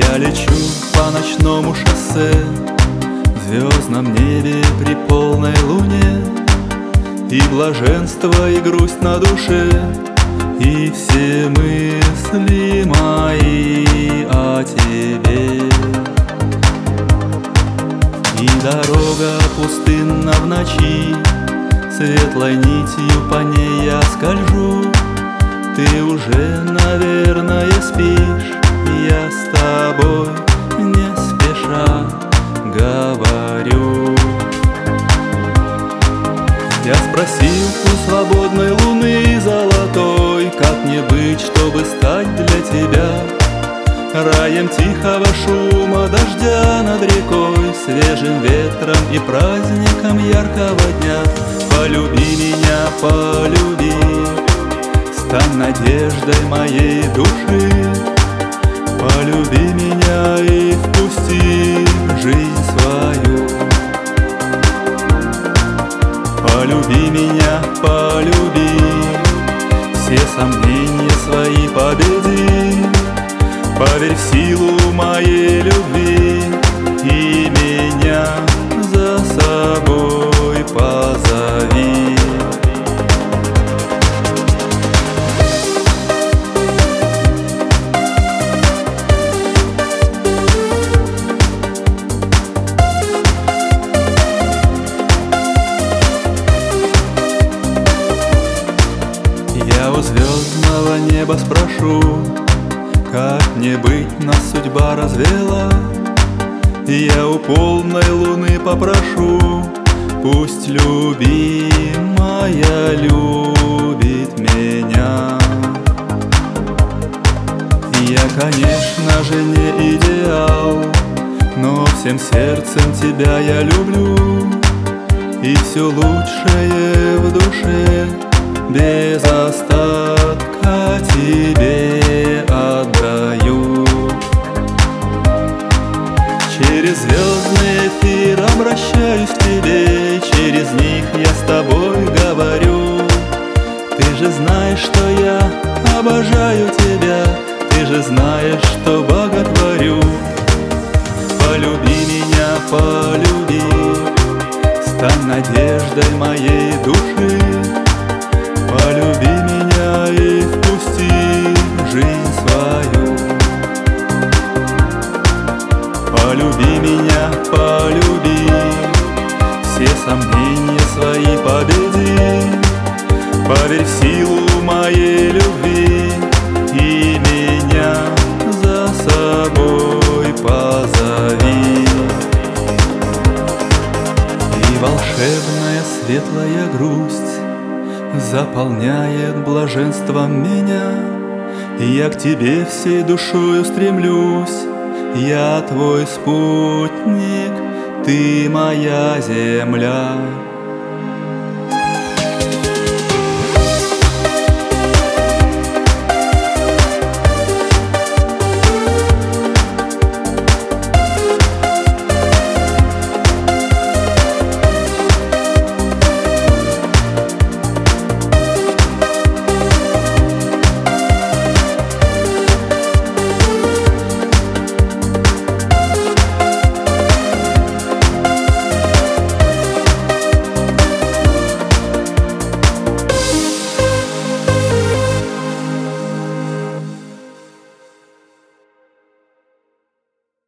Я лечу по ночному шоссе В звездном небе при полной луне И блаженство, и грусть на душе И все мысли мои о тебе. И дорога пустынна в ночи Светлой нитью по ней я скольжу. Ты уже, наверное, спишь Я с тобой не спеша говорю. Я спросил у свободной луны золотой Как мне быть, чтобы стать для тебя Раем тихого шума дождя над рекой Свежим ветром и праздником яркого дня. Полюби меня, полюби Стань надеждой моей души Полюби меня и впусти жизнь свою. Полюби меня, полюби. Все сомнения свои победи. Поверь в силу моей любви И меня неба спрошу как мне быть, нас судьба развела. Я у полной луны попрошу Пусть любимая любит меня. Я, конечно же, не идеал Но всем сердцем тебя я люблю. И все лучшее в Через звездный эфир обращаюсь к тебе Через них я с тобой говорю. Ты же знаешь, что я обожаю тебя Ты же знаешь, что боготворю Полюби меня, полюби Стань надеждой моей души. Полюби Поверь в силу моей любви И меня за собой позови. И волшебная светлая грусть Заполняет блаженством меня. Я к тебе всей душою стремлюсь. Я твой спутник, ты моя земля